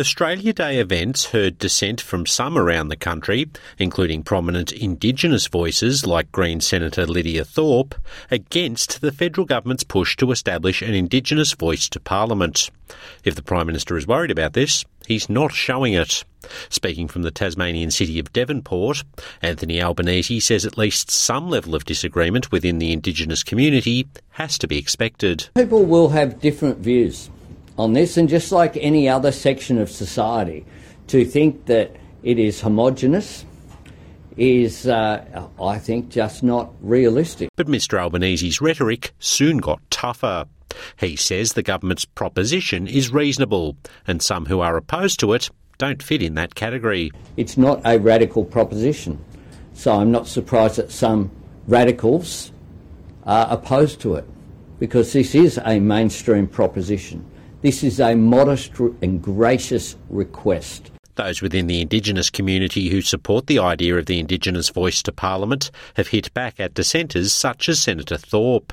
Australia Day events heard dissent from some around the country, including prominent Indigenous voices like Green Senator Lydia Thorpe, against the federal government's push to establish an Indigenous voice to Parliament. If the Prime Minister is worried about this, he's not showing it. Speaking from the Tasmanian city of Devonport, Anthony Albanese says at least some level of disagreement within the Indigenous community has to be expected. People will have different views on this, and just like any other section of society, to think that it is homogenous is, uh, I think, just not realistic. But Mr Albanese's rhetoric soon got tougher. He says the government's proposition is reasonable, and some who are opposed to it don't fit in that category. It's not a radical proposition, so I'm not surprised that some radicals are opposed to it, because this is a mainstream proposition. This is a modest and gracious request. Those within the Indigenous community who support the idea of the Indigenous voice to Parliament have hit back at dissenters such as Senator Thorpe.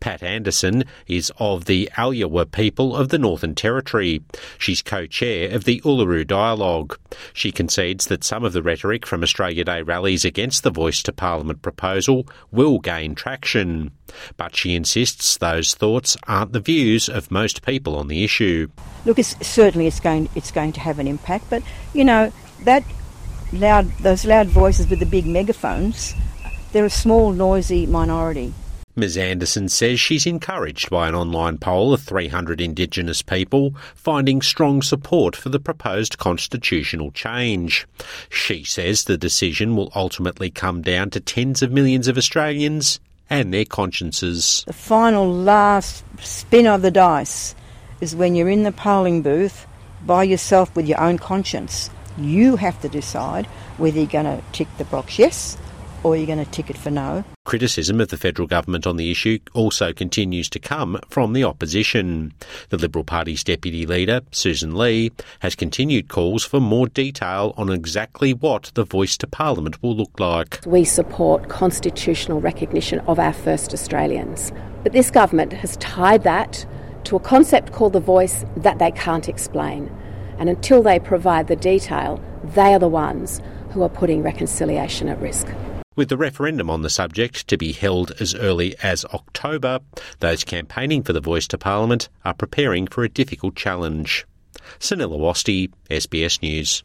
Pat Anderson is of the Alyawarre people of the Northern Territory. She's co-chair of the Uluru Dialogue. She concedes that some of the rhetoric from Australia Day rallies against the voice to Parliament proposal will gain traction. But she insists those thoughts aren't the views of most people on the issue. Look, it's, certainly it's going it's going to have an impact, but you know that loud those loud voices with the big megaphones, they're a small, noisy minority. Ms Anderson says she's encouraged by an online poll of 300 Indigenous people finding strong support for the proposed constitutional change. She says the decision will ultimately come down to tens of millions of Australians and their consciences. The final last spin of the dice is when you're in the polling booth by yourself with your own conscience. You have to decide whether you're going to tick the box yes or you're going to tick it for no. Criticism of the federal government on the issue also continues to come from the opposition. The Liberal Party's deputy leader, Susan Lee, has continued calls for more detail on exactly what the voice to Parliament will look like. We support constitutional recognition of our first Australians. But this government has tied that to a concept called the voice that they can't explain. And until they provide the detail, they are the ones who are putting reconciliation at risk. With the referendum on the subject to be held as early as October, those campaigning for the voice to Parliament are preparing for a difficult challenge. Sunil Awasthi, SBS News.